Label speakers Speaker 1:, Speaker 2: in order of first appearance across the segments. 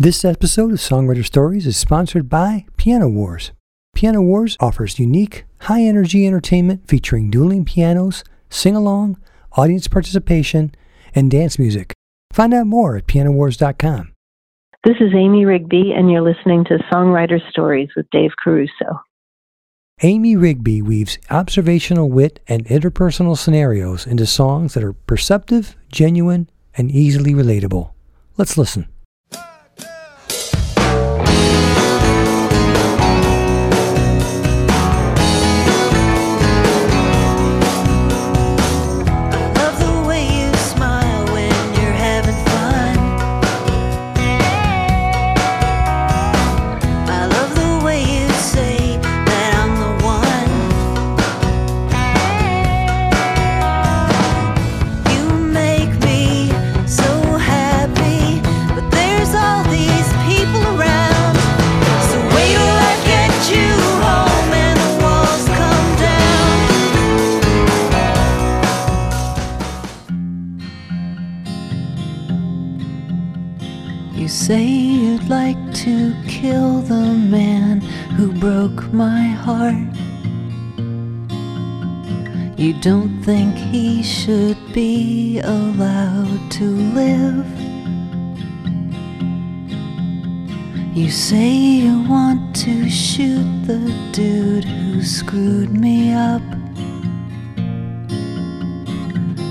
Speaker 1: This episode of Songwriter Stories is sponsored by Piano Wars. Piano Wars offers unique, high energy entertainment featuring dueling pianos, sing along, audience participation, and dance music. Find out more at pianowars.com.
Speaker 2: This is Amy Rigby, and you're listening to Songwriter Stories with Dave Caruso.
Speaker 1: Amy Rigby weaves observational wit and interpersonal scenarios into songs that are perceptive, genuine, and easily relatable. Let's listen.
Speaker 3: Say you'd like to kill the man who broke my heart. You don't think he should be allowed to live. You say you want to shoot the dude who screwed me up.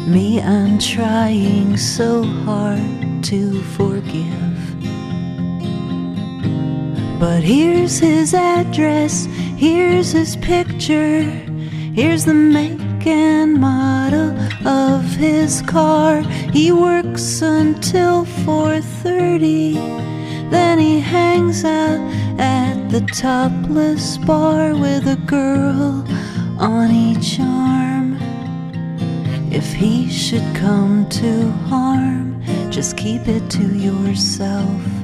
Speaker 3: Me, I'm trying so hard to forgive. But here's his address, here's his picture, here's the make and model of his car. He works until 4:30, then he hangs out at the topless bar with a girl on each arm. If he should come to harm, just keep it to yourself.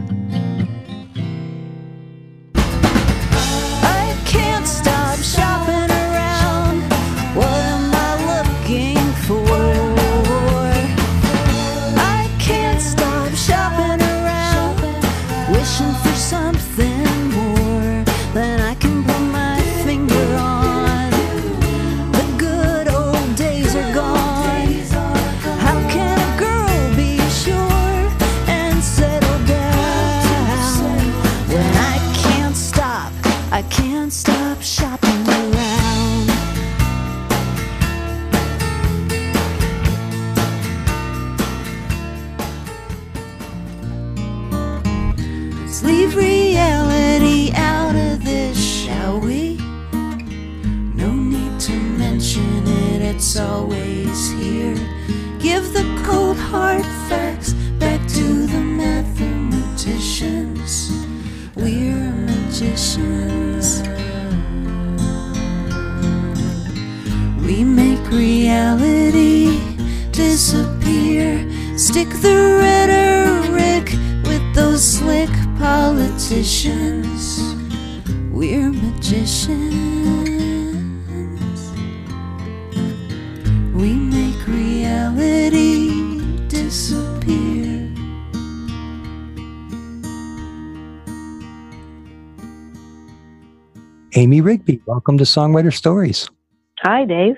Speaker 3: Stick the rhetoric with those slick politicians. We're magicians. We make reality disappear.
Speaker 1: Amy Rigby, welcome to Songwriter Stories.
Speaker 2: Hi, Dave.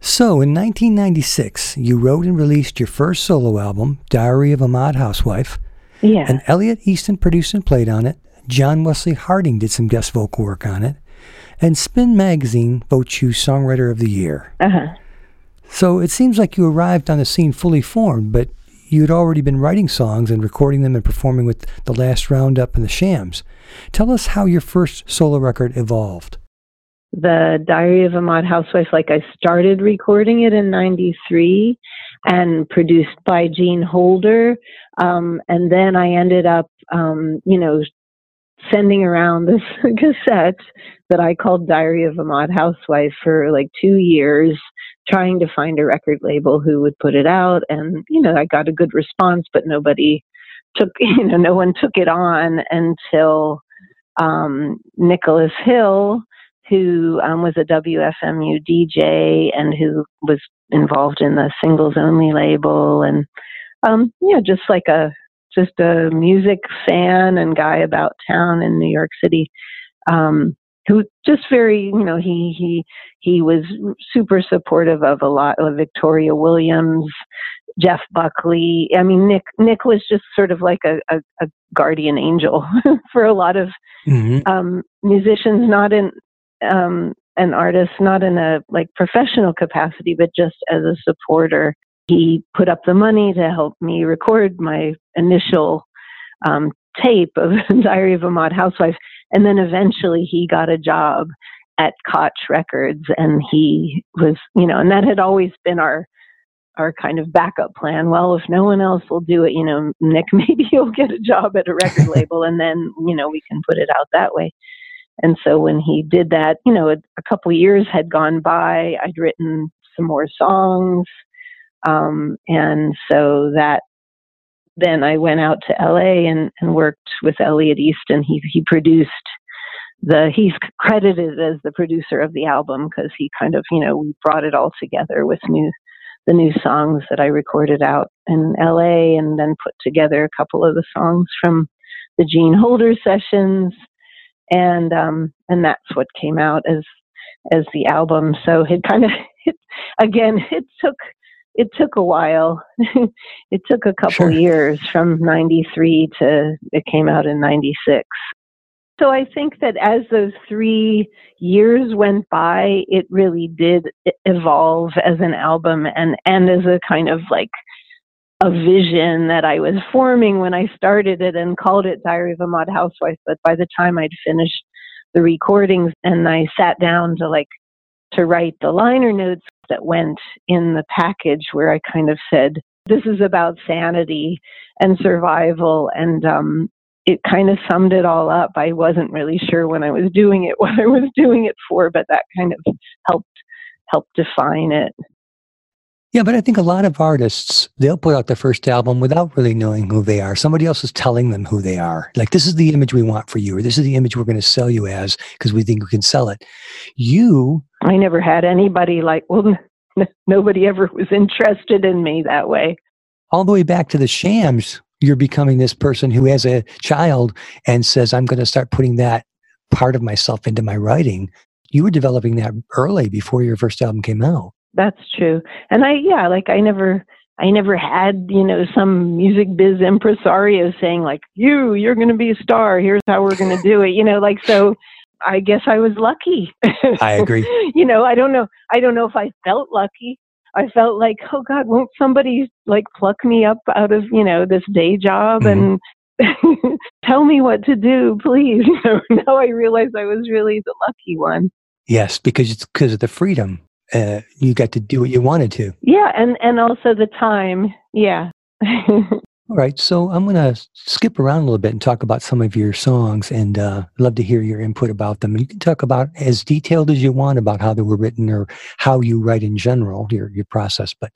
Speaker 1: So, in 1996, you wrote and released your first solo album, Diary of a Mod Housewife,
Speaker 2: Yeah.
Speaker 1: and Elliot Easton produced and played on it. John Wesley Harding did some guest vocal work on it, and Spin Magazine votes you Songwriter of the Year.
Speaker 2: Uh huh.
Speaker 1: So it seems like you arrived on the scene fully formed, but you'd already been writing songs and recording them and performing with the last Roundup and the Shams. Tell us how your first solo record evolved.
Speaker 2: The Diary of a Mod Housewife, like I started recording it in 93 and produced by Gene Holder. Um, and then I ended up, um, you know, sending around this cassette that I called Diary of a Mod Housewife for like two years, trying to find a record label who would put it out. And, you know, I got a good response, but nobody took, you know, no one took it on until um, Nicholas Hill, who um, was a WFMU DJ and who was involved in the singles only label and um, yeah, just like a just a music fan and guy about town in New York City. Um, who just very, you know, he he he was super supportive of a lot of Victoria Williams, Jeff Buckley. I mean, Nick Nick was just sort of like a, a, a guardian angel for a lot of mm-hmm. um, musicians, not in um, an artist, not in a like professional capacity, but just as a supporter. He put up the money to help me record my initial um, tape of Diary of a Mod Housewife, and then eventually he got a job at Koch Records, and he was, you know, and that had always been our our kind of backup plan. Well, if no one else will do it, you know, Nick, maybe you'll get a job at a record label, and then you know we can put it out that way. And so when he did that, you know, a, a couple of years had gone by. I'd written some more songs, um, and so that then I went out to LA and, and worked with Elliot Easton. He he produced the he's credited as the producer of the album because he kind of you know we brought it all together with new the new songs that I recorded out in LA and then put together a couple of the songs from the Gene Holder sessions and um and that's what came out as as the album. So it kind of it, again it took it took a while. It took a couple sure. years from 93 to it came out in 96 so I think that as those three years went by, it really did evolve as an album and, and as a kind of like a vision that I was forming when I started it and called it Diary of a Mod Housewife. But by the time I'd finished the recordings and I sat down to like to write the liner notes that went in the package where I kind of said, this is about sanity and survival and um, it kind of summed it all up. I wasn't really sure when I was doing it what I was doing it for, but that kind of helped helped define it.
Speaker 1: Yeah, but I think a lot of artists, they'll put out their first album without really knowing who they are. Somebody else is telling them who they are. Like, this is the image we want for you, or this is the image we're going to sell you as because we think we can sell it. You.
Speaker 2: I never had anybody like, well, n- nobody ever was interested in me that way.
Speaker 1: All the way back to the shams, you're becoming this person who has a child and says, I'm going to start putting that part of myself into my writing. You were developing that early before your first album came out.
Speaker 2: That's true. And I, yeah, like I never, I never had, you know, some music biz impresario saying like, you, you're going to be a star. Here's how we're going to do it. You know, like, so I guess I was lucky.
Speaker 1: I agree.
Speaker 2: you know, I don't know. I don't know if I felt lucky, I felt like, oh God, won't somebody like pluck me up out of, you know, this day job mm-hmm. and tell me what to do, please. You know, now I realize I was really the lucky one.
Speaker 1: Yes, because it's because of the freedom. Uh, you got to do what you wanted to.
Speaker 2: Yeah, and and also the time. Yeah.
Speaker 1: All right, so I'm going to skip around a little bit and talk about some of your songs, and uh, love to hear your input about them. You can talk about as detailed as you want about how they were written or how you write in general, your your process. But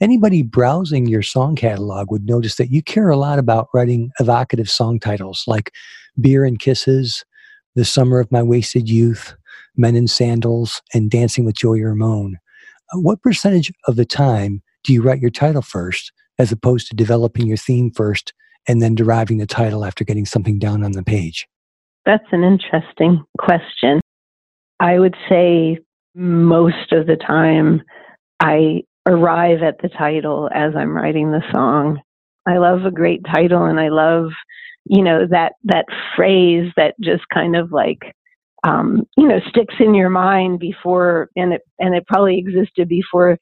Speaker 1: anybody browsing your song catalog would notice that you care a lot about writing evocative song titles like "Beer and Kisses," "The Summer of My Wasted Youth," "Men in Sandals," and "Dancing with Joey Ramone." Uh, what percentage of the time do you write your title first? as opposed to developing your theme first and then deriving the title after getting something down on the page?
Speaker 2: That's an interesting question. I would say most of the time I arrive at the title as I'm writing the song. I love a great title and I love, you know, that that phrase that just kind of like um, you know, sticks in your mind before and it and it probably existed before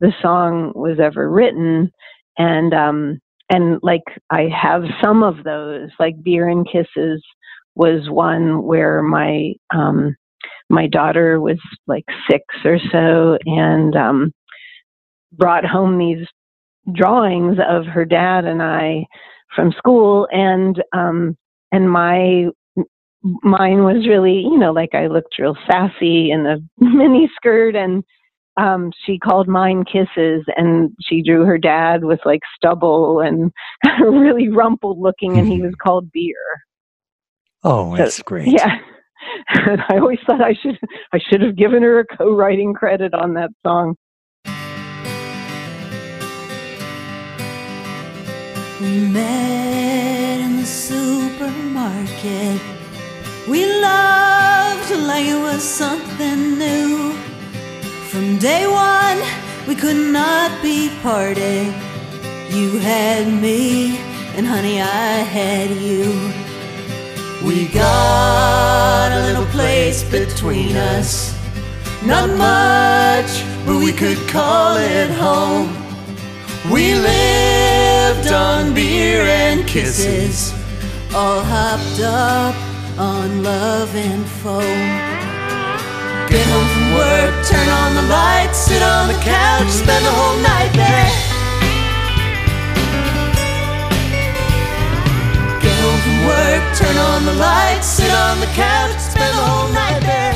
Speaker 2: the song was ever written. And um and like I have some of those, like Beer and Kisses was one where my um my daughter was like six or so and um brought home these drawings of her dad and I from school. And um and my mine was really you know like I looked real sassy in a mini skirt and um, she called mine kisses and she drew her dad with like stubble and really rumpled looking and he was called beer.
Speaker 1: Oh, that's so, great.
Speaker 2: Yeah. and I always thought I should I should have given her a co-writing credit on that song.
Speaker 3: We met in the supermarket. We loved like it was something new. From day one, we could not be parted. You had me, and honey, I had you. We got a little place between us. Not much, but we could call it home. We lived on beer and kisses, all hopped up and foam. Get home from work, turn on the lights, sit on the couch, spend the whole night there. Get home from work, turn on the lights, sit on the couch, spend the whole night there.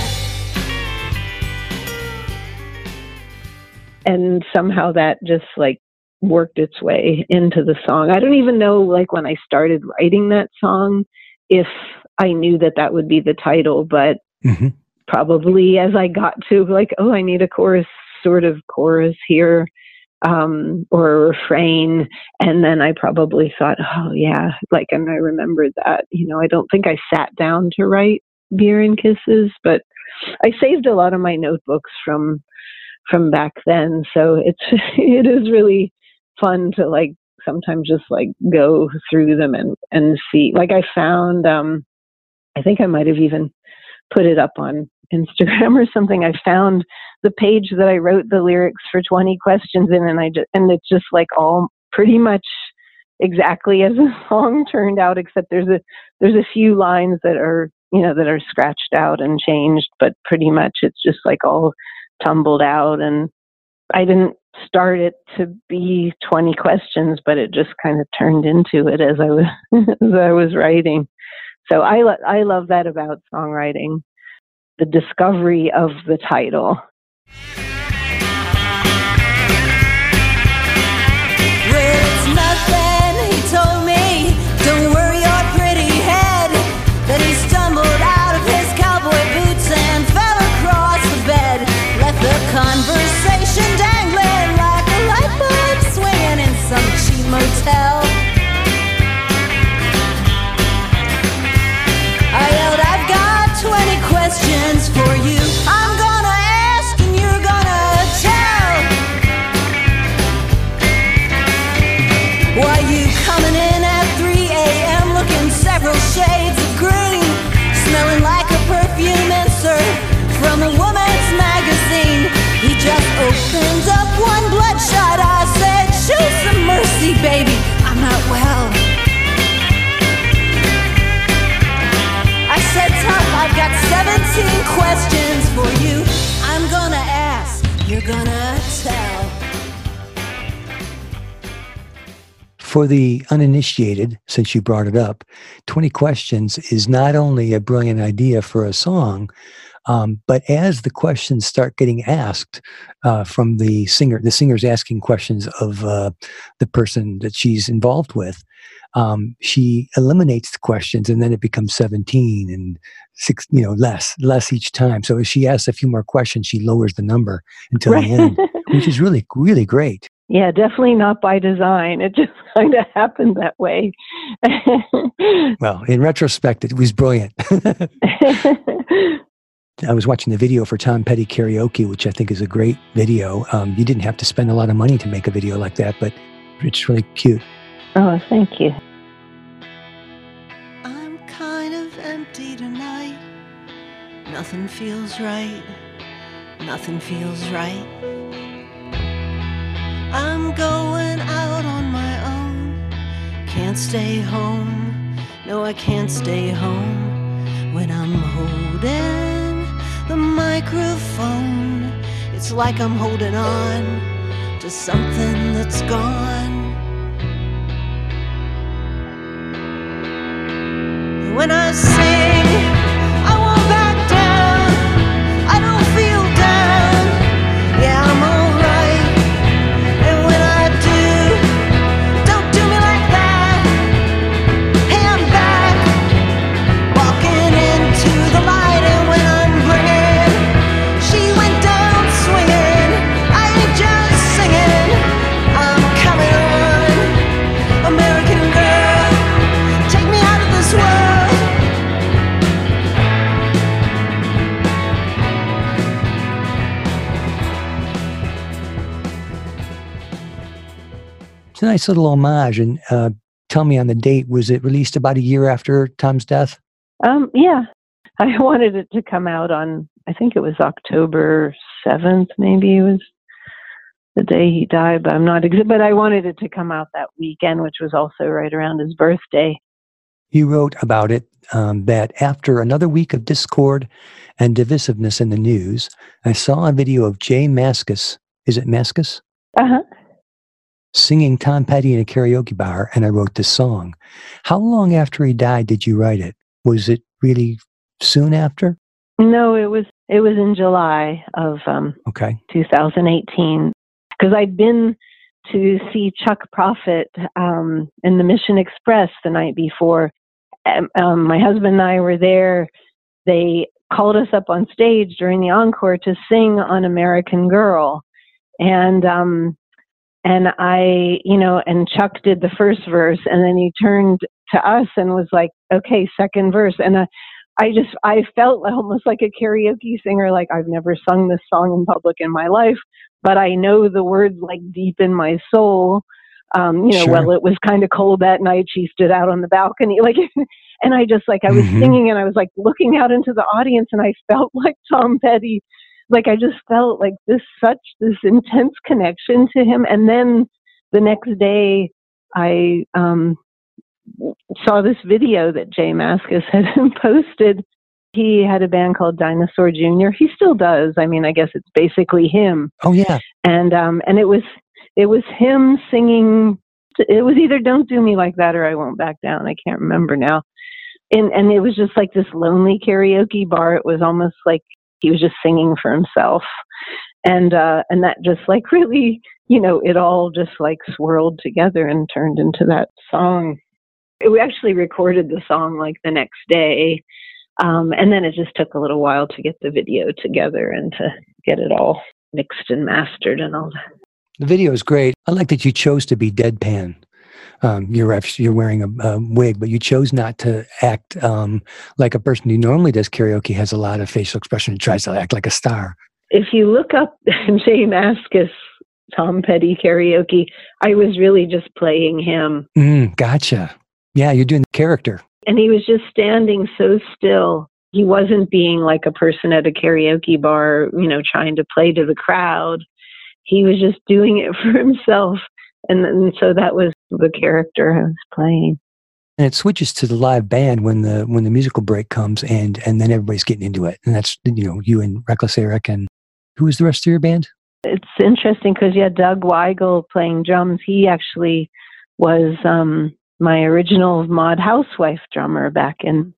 Speaker 2: and somehow that just like worked its way into the song. I don't even know like when I started writing that song if I knew that that would be the title, but
Speaker 1: hmm
Speaker 2: probably as I got to like, oh, I need a chorus, sort of chorus here, um, or a refrain, and then I probably thought, oh yeah, like, and I remembered that. You know, I don't think I sat down to write "Beer and Kisses," but I saved a lot of my notebooks from from back then, so it's it is really fun to like sometimes just like go through them and and see. Like I found, um, I think I might have even put it up on Instagram or something. I found the page that I wrote the lyrics for 20 questions in, and I just, and it's just like all pretty much exactly as the song turned out, except there's a there's a few lines that are you know that are scratched out and changed, but pretty much it's just like all tumbled out. And I didn't start it to be 20 questions, but it just kind of turned into it as I was as I was writing. So I lo- I love that about songwriting, the discovery of the title.
Speaker 3: 17 questions for you. I'm gonna ask, you're gonna tell.
Speaker 1: For the uninitiated, since you brought it up, 20 questions is not only a brilliant idea for a song, um, but as the questions start getting asked uh, from the singer, the singer's asking questions of uh, the person that she's involved with, um, she eliminates the questions and then it becomes 17 and six, you know, less, less each time. So as she asks a few more questions, she lowers the number until the end, which is really, really great.
Speaker 2: Yeah, definitely not by design. It just kind of happened that way.
Speaker 1: Well, in retrospect, it was brilliant. I was watching the video for Tom Petty karaoke, which I think is a great video. Um, you didn't have to spend a lot of money to make a video like that, but it's really cute.
Speaker 2: oh, thank you.
Speaker 3: Nothing feels right. Nothing feels right. I'm going out on my own. Can't stay home. No, I can't stay home when I'm holding the microphone. It's like I'm holding on to something that's gone. When I sing,
Speaker 1: nice little homage. And uh, tell me on the date, was it released about a year after Tom's death?
Speaker 2: Um, yeah, I wanted it to come out on, I think it was October 7th, maybe it was the day he died, but I'm not, ex- but I wanted it to come out that weekend, which was also right around his birthday.
Speaker 1: He wrote about it um, that after another week of discord and divisiveness in the news, I saw a video of J Mascis. Is it Mascis?
Speaker 2: Uh huh.
Speaker 1: Singing Tom Petty in a karaoke bar, and I wrote this song. How long after he died did you write it? Was it really soon after?
Speaker 2: No, it was it was in July of um,
Speaker 1: Okay.
Speaker 2: 2018 because I'd been to see Chuck Prophet um, in the Mission Express the night before. Um, um, my husband and I were there. They called us up on stage during the encore to sing on American Girl, and um, and I, you know, and Chuck did the first verse, and then he turned to us and was like, "Okay, second verse," and. I, I just I felt almost like a karaoke singer like I've never sung this song in public in my life but I know the words like deep in my soul um you know
Speaker 1: Sure.
Speaker 2: well it was kind of cold that night she stood out on the balcony like and I just like I was
Speaker 1: Mhm.
Speaker 2: singing and I was like looking out into the audience and I felt like Tom Petty like I just felt like this such this intense connection to him and then the next day I um saw this video that J Mascis had posted. He had a band called Dinosaur Jr. He still does. I mean, I guess it's basically him.
Speaker 1: Oh, yeah.
Speaker 2: And um and it was it was him singing it was either Don't Do Me Like That or I Won't Back Down. I can't remember now. And and it was just like this lonely karaoke bar. It was almost like he was just singing for himself. And uh and that just like really, you know, it all just like swirled together and turned into that song we actually recorded the song like the next day um, and then it just took a little while to get the video together and to get it all mixed and mastered and all that
Speaker 1: The video is great. I like that you chose to be deadpan. Um, you're you're wearing a, a wig, but you chose not to act um, like a person who normally does karaoke has a lot of facial expression and tries to act like a star.
Speaker 2: if you look up jay mascis tom petty karaoke i was really just playing him
Speaker 1: Mm, gotcha. Yeah, you're doing the character.
Speaker 2: and he was just standing so still he wasn't being like a person at a karaoke bar you know trying to play to the crowd he was just doing it for himself and, and so that was the character i was playing.
Speaker 1: And it switches to the live band when the when the musical break comes, and and then everybody's getting into it, and that's you know you and Reckless Eric and who was the rest of your band?
Speaker 2: it's interesting because yeah doug wygal playing drums he actually was um my original mod housewife drummer back in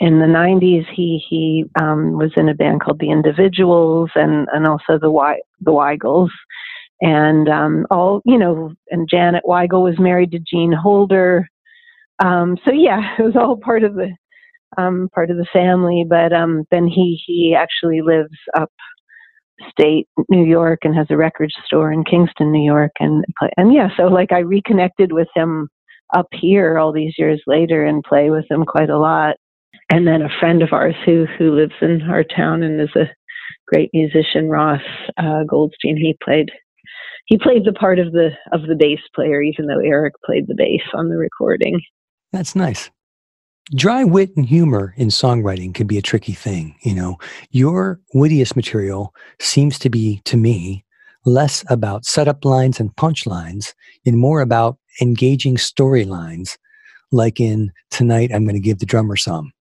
Speaker 2: in the 90s he he um was in a band called the individuals and and also the Wei- the wygals and um all you know and janet wygal was married to gene holder um so yeah it was all part of the um part of the family but um then he he actually lives up state New York and has a record store in Kingston, New York, and and yeah, so like I reconnected with him up here all these years later and play with him quite a lot. And then a friend of ours who who lives in our town and is a great musician, Ross uh, Goldstein. He played he played the part of the of the bass player, even though Eric played the bass on the recording.
Speaker 1: That's nice. Dry wit and humor in songwriting can be a tricky thing. You know, your wittiest material seems to be, to me, less about setup lines and punchlines and more about engaging storylines, like in Tonight, I'm going to give the drummer some.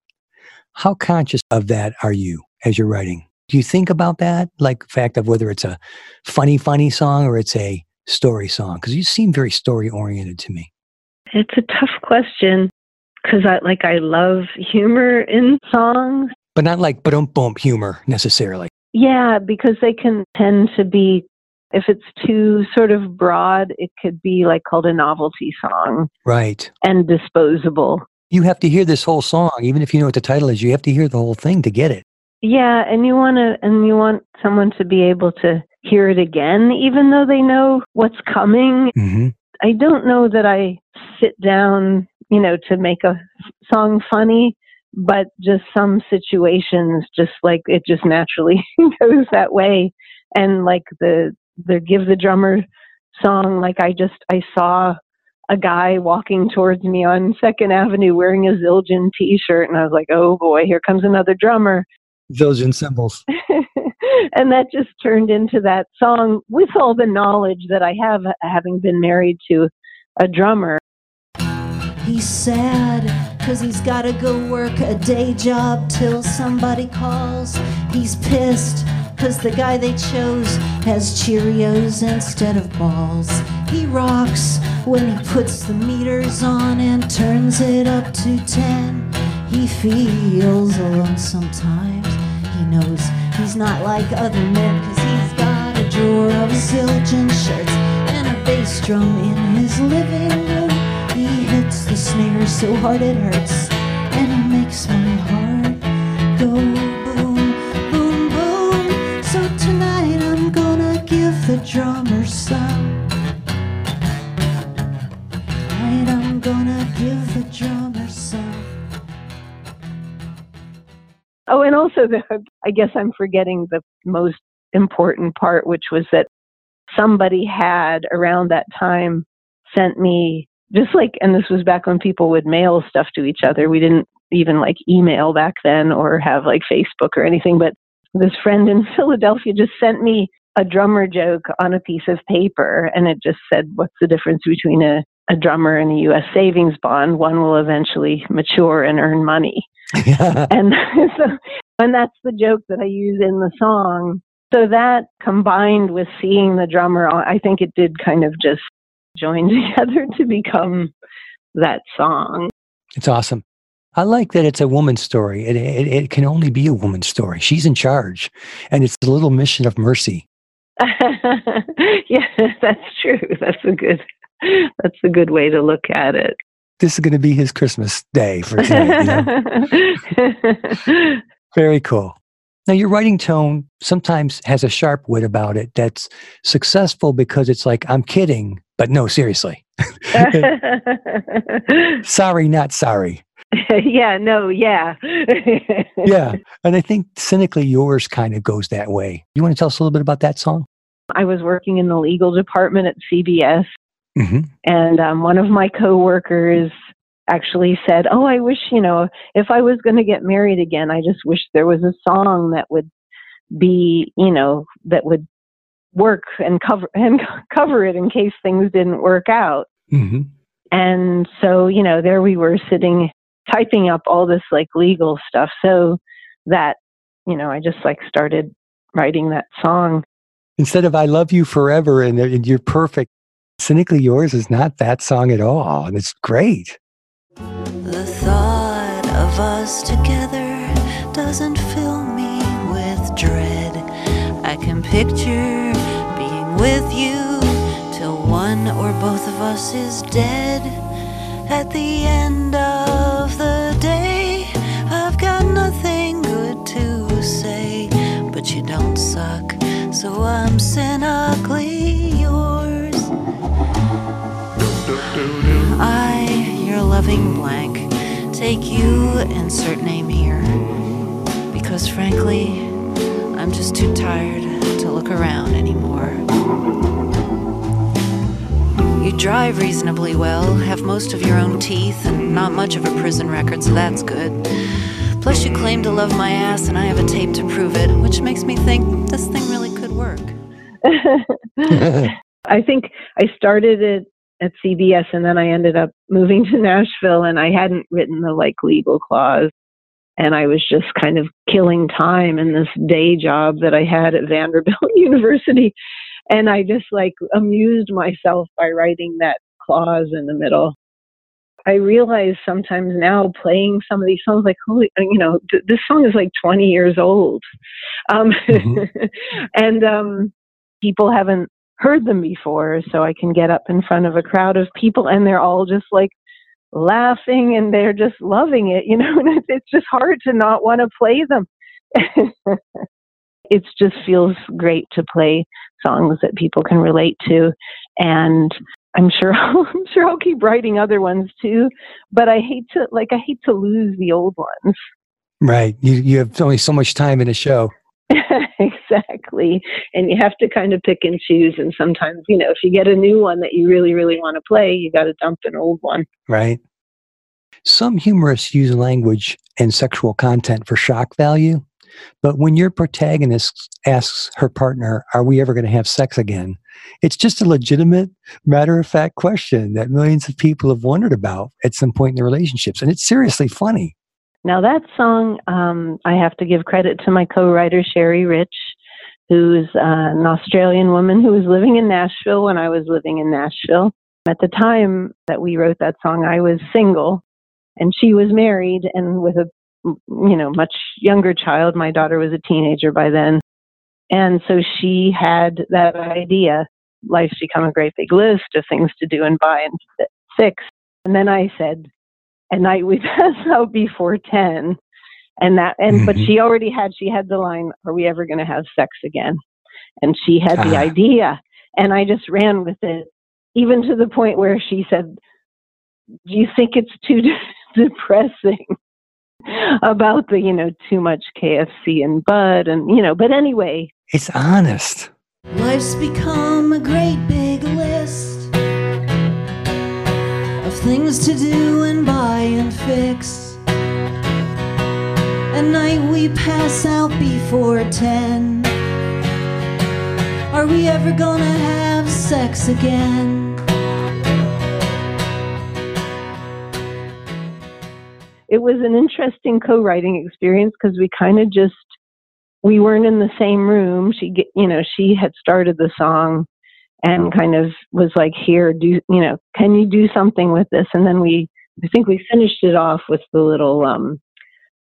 Speaker 1: How conscious of that are you as you're writing? Do you think about that, like the fact of whether it's a funny, funny song or it's a story song? Because you seem very story oriented to me.
Speaker 2: It's a tough question because I like I love humor in songs.
Speaker 1: but not like boom boom humor necessarily.
Speaker 2: Yeah, because they can tend to be, if it's too sort of broad, it could be like called a novelty song
Speaker 1: Right.
Speaker 2: and disposable.
Speaker 1: You have to hear this whole song, even if you know what the title is. You have to hear the whole thing to get it.
Speaker 2: Yeah, and you want to, and you want someone to be able to hear it again, even though they know what's coming.
Speaker 1: hmm
Speaker 2: I don't know that I sit down, you know, to make a song funny, but just some situations, just like it just naturally goes that way. And like the, the give the drummer song like I just I saw a guy walking towards me on Second Avenue wearing a Zildjian T-shirt, and I was like, "Oh boy, here comes another drummer."
Speaker 1: Zildjian cymbals.
Speaker 2: and that just turned into that song with all the knowledge that I have, having been married to a drummer.
Speaker 3: He's sad cause he's gotta go work a day job till somebody calls. He's pissed cause the guy they chose has Cheerios instead of balls. He rocks when he puts the meters on and turns it up to 10. He feels alone sometimes. He knows he's not like other men cause he's got a drawer of Zildjian shirts and a bass drum in his living room. He hits the snare so hard it hurts, and he makes my heart go boom, boom, boom. So tonight I'm gonna give the drummer some. Tonight I'm gonna give
Speaker 2: Oh, and also the I guess I'm forgetting the most important part, which was that somebody had around that time sent me just like, and this was back when people would mail stuff to each other. We didn't even like email back then or have like Facebook or anything, but this friend in Philadelphia just sent me a drummer joke on a piece of paper and it just said, What's the difference between a, a drummer and a U.S. savings bond? One will eventually mature and earn money. and so, and that's the joke that I use in the song. So that combined with seeing the drummer, I think it did kind of just join together to become that song.
Speaker 1: It's awesome. I like that it's a woman's story. It, it, it can only be a woman's story. She's in charge, and it's a little mission of mercy.
Speaker 2: yeah, that's true. That's a good. That's a good way to look at it.
Speaker 1: This is going to be his Christmas day for tonight. You know? Very cool. Now, your writing tone sometimes has a sharp wit about it that's successful because it's like, I'm kidding, but no, seriously. sorry, not sorry.
Speaker 2: yeah, no, yeah.
Speaker 1: yeah. And I think cynically yours kind of goes that way. You want to tell us a little bit about that song?
Speaker 2: I was working in the legal department at CBS, mm-hmm. and um, one of my coworkers actually said, "Oh, I wish you know if I was going to get married again, I just wish there was a song that would be you know that would work and cover and cover it in case things didn't work out." Mm-hmm. And so you know there we were sitting typing up all this like legal stuff, so that you know I just like started writing that song
Speaker 1: instead of I love you forever and, and you're perfect. Cynically Yours is not that song at all. And it's great.
Speaker 3: The thought of us together doesn't fill me with dread. I can picture being with you till one or both of us is dead. At the end of the day, I've got nothing good to say, but you don't suck so I'm cynically loving blank, take you, insert name here. Because frankly, I'm just too tired to look around anymore. You drive reasonably well, have most of your own teeth, and not much of a prison record, so that's good. Plus, you claim to love my ass, and I have a tape to prove it, which makes me think this thing really could work.
Speaker 2: I think I started it at CBS, and then I ended up moving to Nashville, and I hadn't written the like legal clause, and I was just kind of killing time in this day job that I had at Vanderbilt University, and I just like amused myself by writing that clause in the middle. I realize sometimes now playing some of these songs, like, holy, you know, th- this song is like 20 years old. Um, mm-hmm. and um, people haven't heard them before. So I can get up in front of a crowd of people and they're all just like laughing and they're just loving it, you know, and it's just hard to not want to play them. it just feels great to play songs that people can relate to. And I'm sure I'll, I'm sure I'll keep writing other ones too, but I hate to like I hate to lose the old ones.
Speaker 1: Right. You you have only so much time in a show.
Speaker 2: exactly. And you have to kind of pick and choose. And sometimes, you know, if you get a new one that you really, really want to play, you got to dump an old one.
Speaker 1: Right. Some humorists use language and sexual content for shock value. But when your protagonist asks her partner, Are we ever going to have sex again? It's just a legitimate, matter of fact question that millions of people have wondered about at some point in their relationships. And it's seriously funny.
Speaker 2: Now, that song, um, I have to give credit to my co writer, Sherry Rich, who's uh, an Australian woman who was living in Nashville when I was living in Nashville. At the time that we wrote that song, I was single and she was married and with a you know much younger child. My daughter was a teenager by then. And so she had that idea life's become a great big list of things to do and buy and fix. And then i said at night we pass out before 10 and that and mm-hmm. but she already had she had the line are we ever going to have sex again? And she had the ah. idea. And i just ran with it even to the point where she said do you think it's too depressing about the you know too much kfc and bud and you know but anyway.
Speaker 1: It's honest.
Speaker 3: Life's become a great big list. of things to do and buy and fix. At night we pass out before 10 are we ever gonna have sex again?
Speaker 2: It was an interesting co-writing experience because we kind of just we weren't in the same room. She, you know, she had started the song and kind of was like, "Here, do you know? Can you do something with this?" And then we, I think we finished it off with the little, um,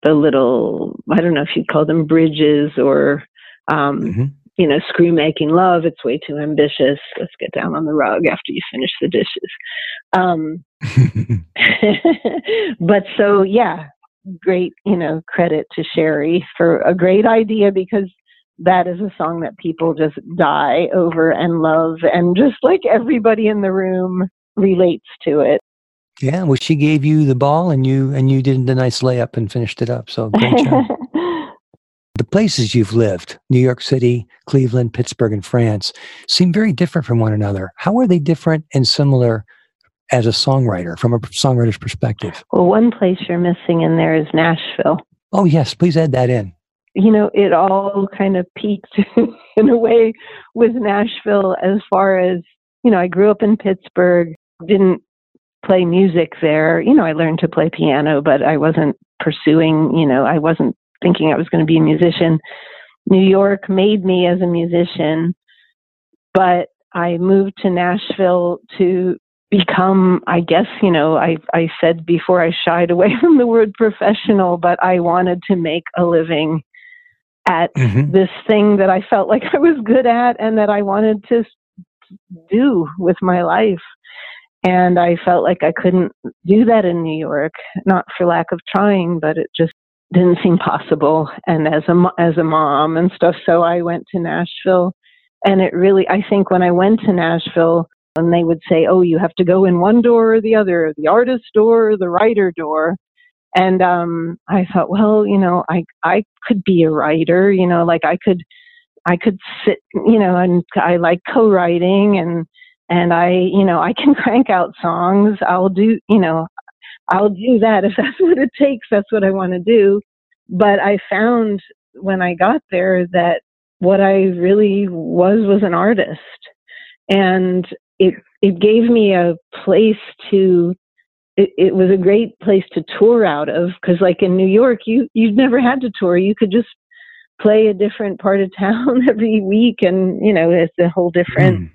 Speaker 2: the little, I don't know if you'd call them bridges or, um, mm-hmm you know, screw making love, it's way too ambitious. Let's get down on the rug after you finish the dishes. Um, but so, yeah, great, you know, credit to Sherry for a great idea because that is a song that people just die over and love. And just like everybody in the room relates to it.
Speaker 1: Yeah, well, she gave you the ball, and you and you did a nice layup and finished it up. So great job. The places you've lived, New York City, Cleveland, Pittsburgh, and France, seem very different from one another. How are they different and similar as a songwriter, from a songwriter's perspective?
Speaker 2: Well, one place you're missing in there is Nashville.
Speaker 1: Oh, yes. Please add that in.
Speaker 2: You know, it all kind of peaked in a way with Nashville as far as, you know, I grew up in Pittsburgh, didn't play music there. You know, I learned to play piano, but I wasn't pursuing, you know, I wasn't thinking I was going to be a musician. New York made me as a musician, but I moved to Nashville to become I guess, you know, I I said before I shied away from the word professional, but I wanted to make a living at mm-hmm. this thing that I felt like I was good at and that I wanted to do with my life. And I felt like I couldn't do that in New York, not for lack of trying, but it just didn't seem possible and as a as a mom and stuff so I went to Nashville and it really I think when I went to Nashville and they would say oh you have to go in one door or the other the artist door or the writer door and um I thought well you know I I could be a writer you know like I could I could sit you know and I like co-writing and and I you know I can crank out songs I'll do you know I'll do that if that's what it takes. That's what I want to do. But I found when I got there that what I really was was an artist. And it it gave me a place to it, it was a great place to tour out of because like in New York you you'd never had to tour. You could just play a different part of town every week and you know it's a whole different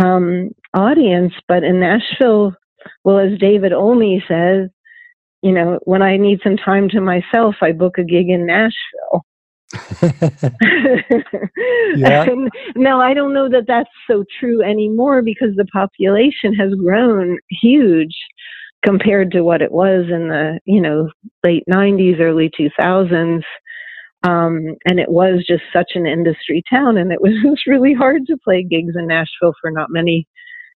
Speaker 2: mm. um audience. But in Nashville well, as David Olney says, you know, when I need some time to myself, I book a gig in Nashville. yeah. and now I don't know that that's so true anymore because the population has grown huge compared to what it was in the you know late 90s early 2000s um, and it was just such an industry town and it was just really hard to play gigs in nashville for not many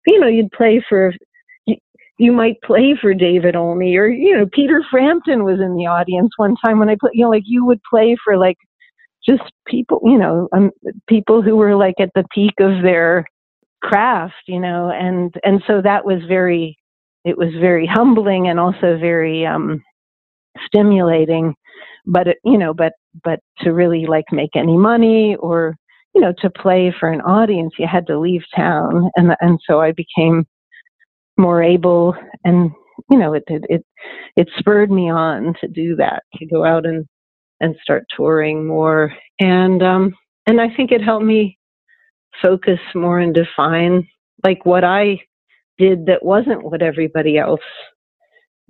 Speaker 2: you know you'd play for you might play for David Olney or you know Peter Frampton was in the audience one time when I put you know like you would play for like just people, you know, um, people who were like at the peak of their craft, you know, and and so that was very, it was very humbling and also very um, stimulating. But you know, but but to really like make any money or you know to play for an audience, you had to leave town, and and so I became more able and you know it it it, it spurred me on to do that to go out and and start touring more and um and I think it helped me focus more and define like what I did that wasn't what everybody else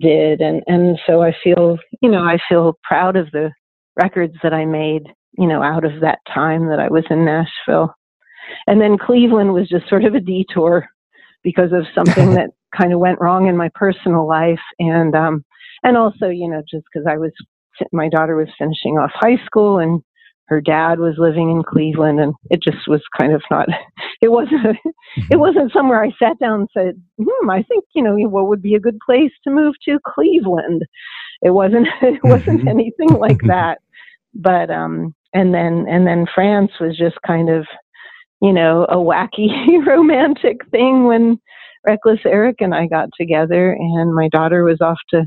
Speaker 2: did. And and so I feel you know I feel proud of the records that I made you know out of that time that I was in Nashville. And then Cleveland was just sort of a detour because of something that kind of went wrong in my personal life. And um and also you know just because I was my daughter was finishing off high school and her dad was living in Cleveland and it just was kind of not it wasn't it wasn't somewhere I sat down and said hmm I think you know what would be a good place to move to? Cleveland. It wasn't it wasn't mm-hmm. anything like that. But um and then and then France was just kind of you know a wacky romantic thing when reckless eric and i got together and my daughter was off to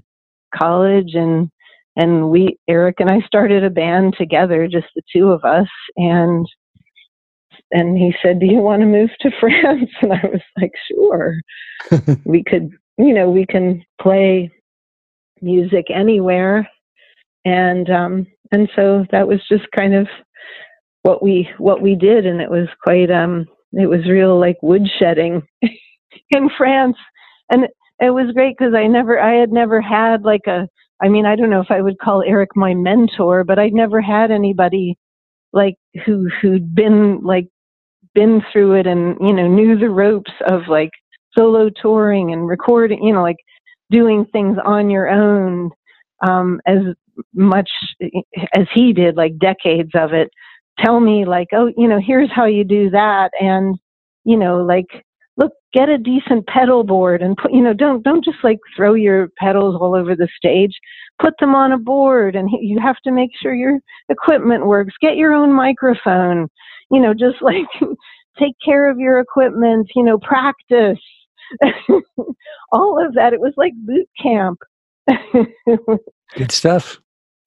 Speaker 2: college and and we Eric and I started a band together, just the two of us, and and he said, "Do you want to move to France?" And I was like, "Sure." we could, you know, we can play music anywhere, and um, and so that was just kind of what we what we did, and it was quite um, it was real like woodshedding in France, and it was great because I never I had never had like a I mean, I don't know if I would call Eric my mentor, but I'd never had anybody like who who'd been like been through it and you know knew the ropes of like solo touring and recording, you know, like doing things on your own um, as much as he did, like decades of it. Tell me like, oh, you know, here's how you do that, and you know, like look get a decent pedal board and put you know don't don't just like throw your pedals all over the stage. Put them on a board and you have to make sure your equipment works. Get your own microphone. You know just like take care of your equipment you know practice. All of that. It was like boot camp.
Speaker 1: Good stuff.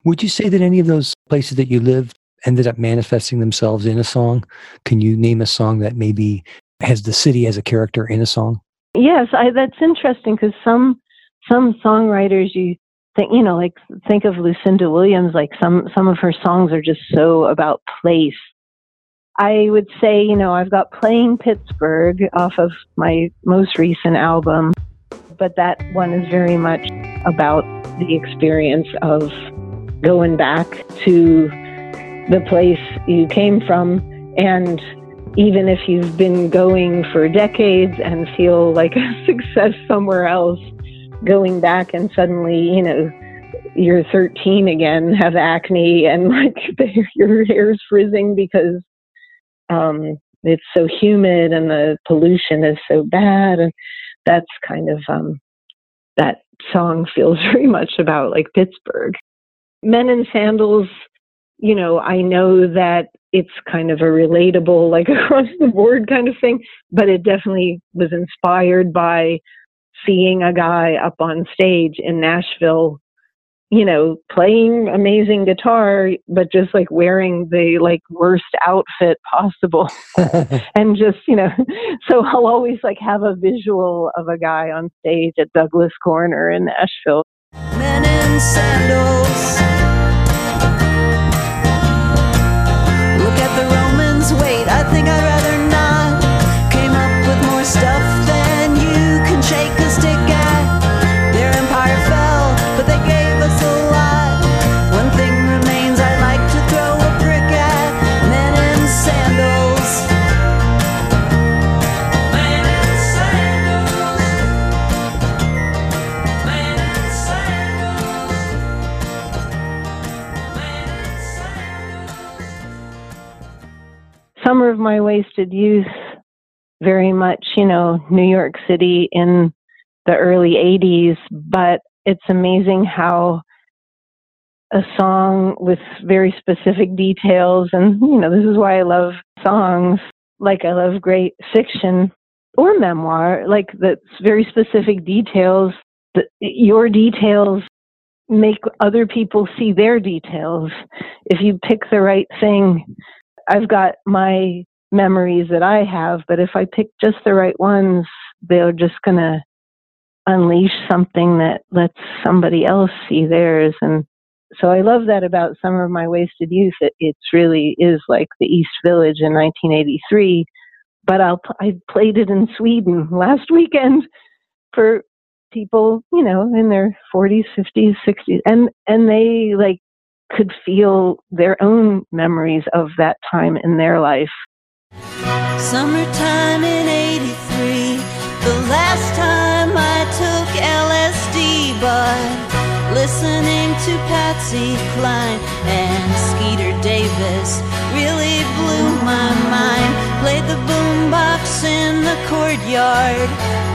Speaker 1: Would you say that any of those places that you lived ended up manifesting themselves in a song? Can you name a song that maybe has the city as a character in a song?
Speaker 2: Yes, I, that's interesting because some some songwriters you think you know like think of Lucinda Williams like some some of her songs are just so about place. I would say you know I've got playing Pittsburgh off of my most recent album, but that one is very much about the experience of going back to the place you came from and even if you've been going for decades and feel like a success somewhere else, going back and suddenly, you know, you're 13 again, have acne, and like your hair's frizzing because um, it's so humid and the pollution is so bad. And that's kind of um, that song feels very much about like Pittsburgh. Men in Sandals, you know, I know that it's kind of a relatable, like across the board kind of thing, but it definitely was inspired by seeing a guy up on stage in Nashville, you know, playing amazing guitar, but just like wearing the like worst outfit possible. and just, you know, so I'll always like have a visual of a guy on stage at Douglas Corner in Nashville. Men in sandals. Summer of my wasted youth very much, you know, New York City in the early 80s, but it's amazing how a song with very specific details. And, you know, this is why I love songs. Like I love great fiction or memoir, like that's very specific details. The, your details make other people see their details. If you pick the right thing, I've got my memories that I have, but if I pick just the right ones, they're just going to unleash something that lets somebody else see theirs. And so I love that about some of My Wasted Youth. It it's really is like the East Village in 1983. But I'll, I played it in Sweden last weekend for people, you know, in their 40s, 50s, 60s, and and they like could feel their own memories of that time in their life.
Speaker 3: Summertime in 83, the last time I took LSD, but listening to Patsy Cline and Skeeter Davis really blew my mind. Played the boombox in the courtyard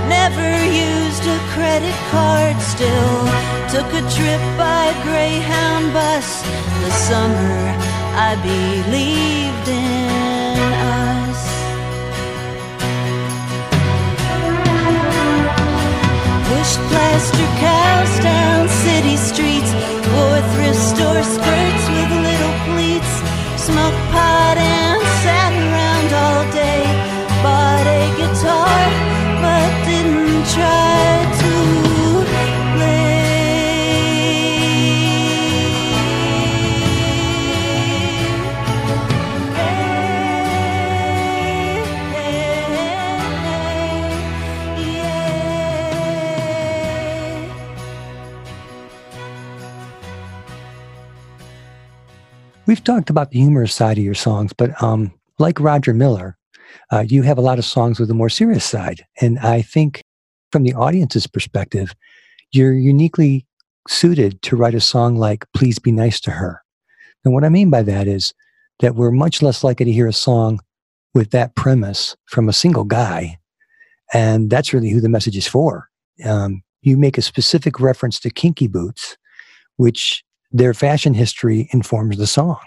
Speaker 3: Never used a credit card, still took a trip by Greyhound bus. The summer I believed in us. Pushed plaster cows down city streets, wore thrift store skirts with little pleats, smoked pot and
Speaker 1: We've talked about the humorous side of your songs, but um, like Roger Miller, uh, you have a lot of songs with a more serious side. And I think from the audience's perspective, you're uniquely suited to write a song like Please Be Nice to Her. And what I mean by that is that we're much less likely to hear a song with that premise from a single guy. And that's really who the message is for. Um, you make a specific reference to kinky boots, which their fashion history informs the song.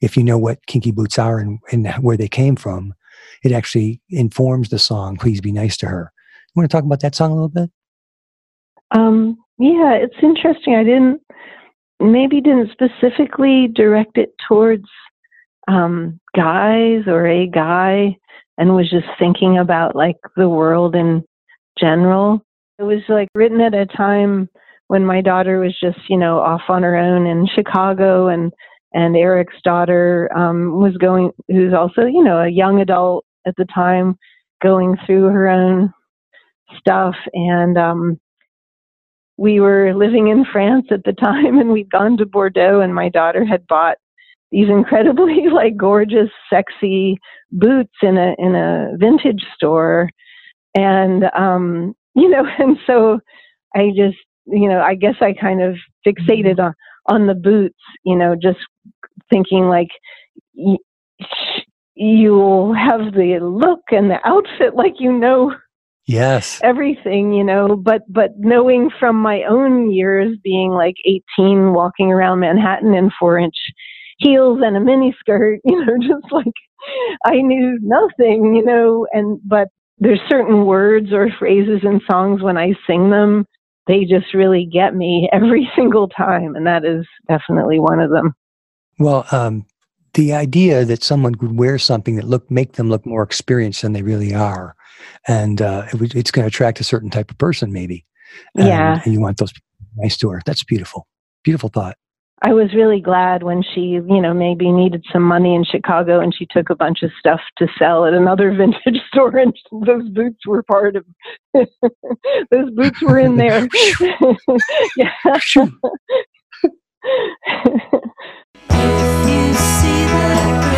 Speaker 1: If you know what kinky boots are and, and where they came from, it actually informs the song, Please Be Nice to Her. Want to talk about that song a little bit?
Speaker 2: Um, yeah, it's interesting. I didn't, maybe didn't specifically direct it towards um, guys or a guy and was just thinking about like the world in general. It was like written at a time when my daughter was just, you know, off on her own in Chicago and and Eric's daughter um, was going, who's also, you know, a young adult at the time, going through her own stuff. And um, we were living in France at the time, and we'd gone to Bordeaux, and my daughter had bought these incredibly like gorgeous, sexy boots in a in a vintage store, and um, you know, and so I just, you know, I guess I kind of fixated on on the boots, you know, just thinking like y- you'll have the look and the outfit like you know
Speaker 1: yes.
Speaker 2: Everything you know but but knowing from my own years being like 18 walking around manhattan in four inch heels and a mini skirt you know just like i knew nothing you know and but there's certain words or phrases in songs when i sing them they just really get me every single time and that is definitely one of them.
Speaker 1: Well um the idea that someone could wear something that look make them look more experienced than they really are, and uh, it, it's going to attract a certain type of person, maybe.
Speaker 2: And, yeah.
Speaker 1: And you want those nice to her. That's beautiful. Beautiful thought.
Speaker 2: I was really glad when she, you know, maybe needed some money in Chicago and she took a bunch of stuff to sell at another vintage store and those boots were part of those boots were in there. yeah.
Speaker 1: you see the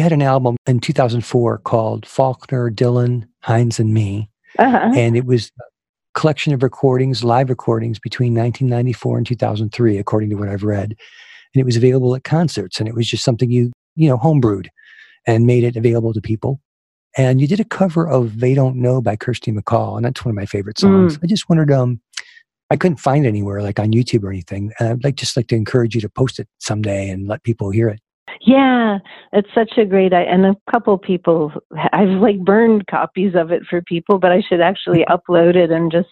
Speaker 1: had an album in 2004 called Faulkner, Dylan, Hinds, and Me. Uh-huh. And it was a collection of recordings, live recordings between 1994 and 2003, according to what I've read. And it was available at concerts. And it was just something you, you know, homebrewed and made it available to people. And you did a cover of They Don't Know by Kirsty MacColl. And that's one of my favorite songs. Mm. I just wondered, um, I couldn't find it anywhere like on YouTube or anything. And I'd like just like to encourage you to post it someday and let people hear it.
Speaker 2: Yeah, it's such a great and a couple people I've like burned copies of it for people, but I should actually upload it and just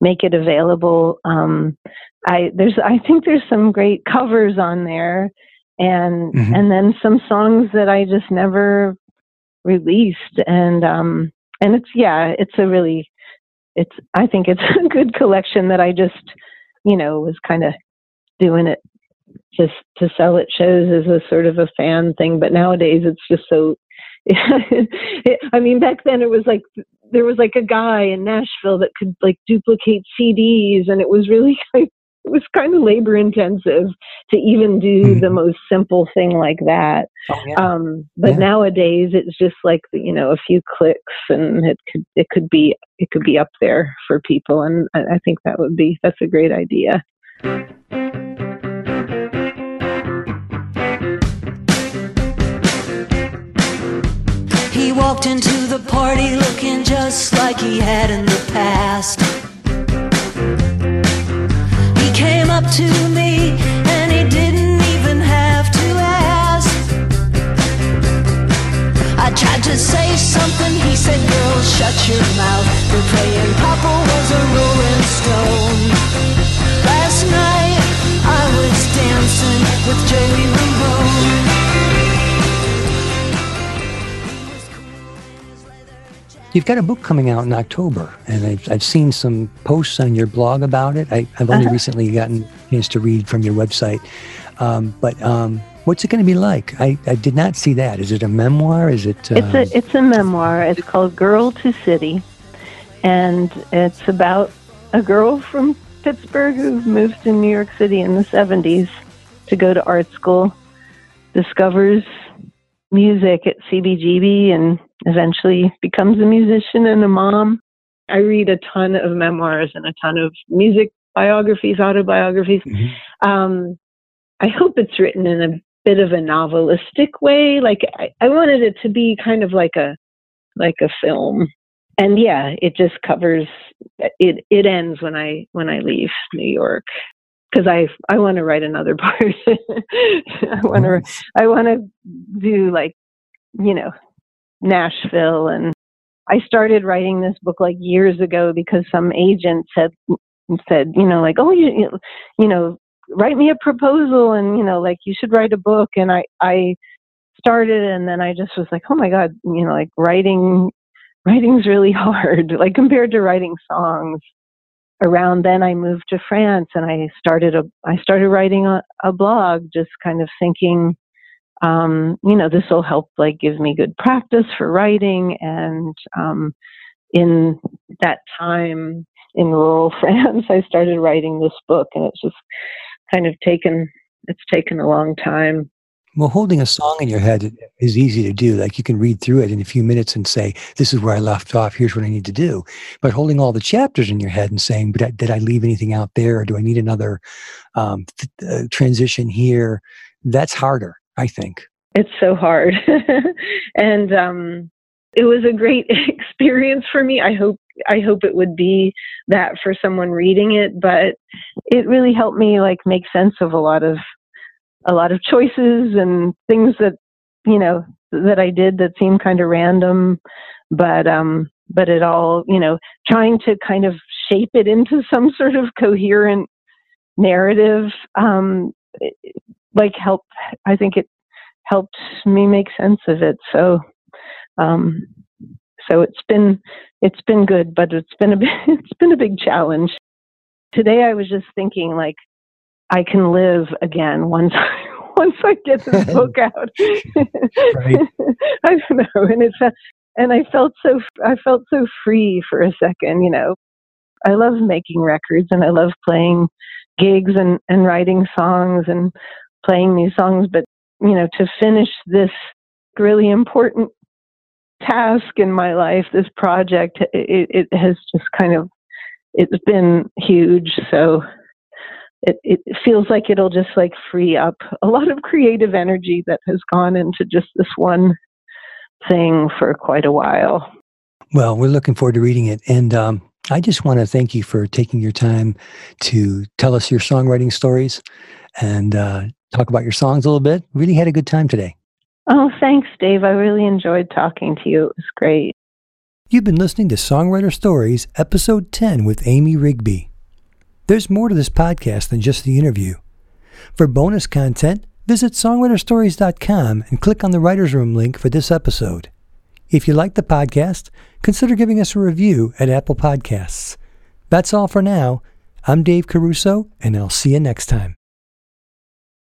Speaker 2: make it available. Um, I there's I think there's some great covers on there, and mm-hmm. and then some songs that I just never released, and um, and it's yeah, it's a really it's I think it's a good collection that I just you know was kind of doing it just to sell at shows as a sort of a fan thing but nowadays it's just so I mean back then it was like there was like a guy in Nashville that could like duplicate CDs and it was really it was kind of labor intensive to even do mm-hmm. the most simple thing like that. Oh, yeah. um, but yeah. nowadays it's just like you know a few clicks and it could it could be it could be up there for people and I, I think that would be that's a great idea.
Speaker 3: Walked into the party looking just like he had in the past. He came up to me and he didn't even have to ask. I tried to say something, he said, Girl, shut your mouth. You're playing Papa was a rolling stone. Last night I was dancing with Joey Ramone.
Speaker 1: You've got a book coming out in October, and I've, I've seen some posts on your blog about it. I, have only uh-huh. recently gotten a chance to read from your website. Um, but um, what's it going to be like? I, I did not see that. Is it a memoir? Is it?
Speaker 2: Uh, it's a it's a memoir. It's called Girl to City, and it's about a girl from Pittsburgh who moved to New York City in the '70s to go to art school, discovers music at CBGB, and eventually becomes a musician and a mom. I read a ton of memoirs and a ton of music biographies, autobiographies. Mm-hmm. Um, I hope it's written in a bit of a novelistic way. Like I, I wanted it to be kind of like a like a film. And yeah, it just covers it it ends when I when I leave New York because I I want to write another part. I want to I want to do like you know Nashville. And I started writing this book like years ago because some agent said, said, you know, like, oh, you, you know, write me a proposal and, you know, like you should write a book. And I, I started and then I just was like, oh my God, you know, like writing, writing's really hard, like compared to writing songs. Around then I moved to France and I started a, I started writing a, a blog, just kind of thinking, um, you know, this will help like give me good practice for writing. And um, in that time in rural France, I started writing this book, and it's just kind of taken it's taken a long time.
Speaker 1: Well, holding a song in your head is easy to do. Like you can read through it in a few minutes and say, "This is where I left off. Here's what I need to do." But holding all the chapters in your head and saying, "But did I leave anything out there? Or do I need another um, th- uh, transition here?" That's harder. I think.
Speaker 2: It's so hard. and um, it was a great experience for me. I hope I hope it would be that for someone reading it, but it really helped me like make sense of a lot of a lot of choices and things that you know that I did that seemed kind of random, but um but it all, you know, trying to kind of shape it into some sort of coherent narrative um like help i think it helped me make sense of it. So um so it's been it's been good but it's been a bit, it's been a big challenge. Today i was just thinking like i can live again once once i get this book out. I don't know and it's and i felt so i felt so free for a second you know. I love making records and i love playing gigs and and writing songs and playing these songs, but you know, to finish this really important task in my life, this project, it, it has just kind of it's been huge. So it, it feels like it'll just like free up a lot of creative energy that has gone into just this one thing for quite a while.
Speaker 1: Well, we're looking forward to reading it. And um, I just want to thank you for taking your time to tell us your songwriting stories and uh, talk about your songs a little bit. Really had a good time today.
Speaker 2: Oh, thanks, Dave. I really enjoyed talking to you. It was great.
Speaker 1: You've been listening to Songwriter Stories, Episode 10 with Amy Rigby. There's more to this podcast than just the interview. For bonus content, visit songwriterstories.com and click on the Writer's Room link for this episode. If you like the podcast, consider giving us a review at Apple Podcasts. That's all for now. I'm Dave Caruso, and I'll see you next time.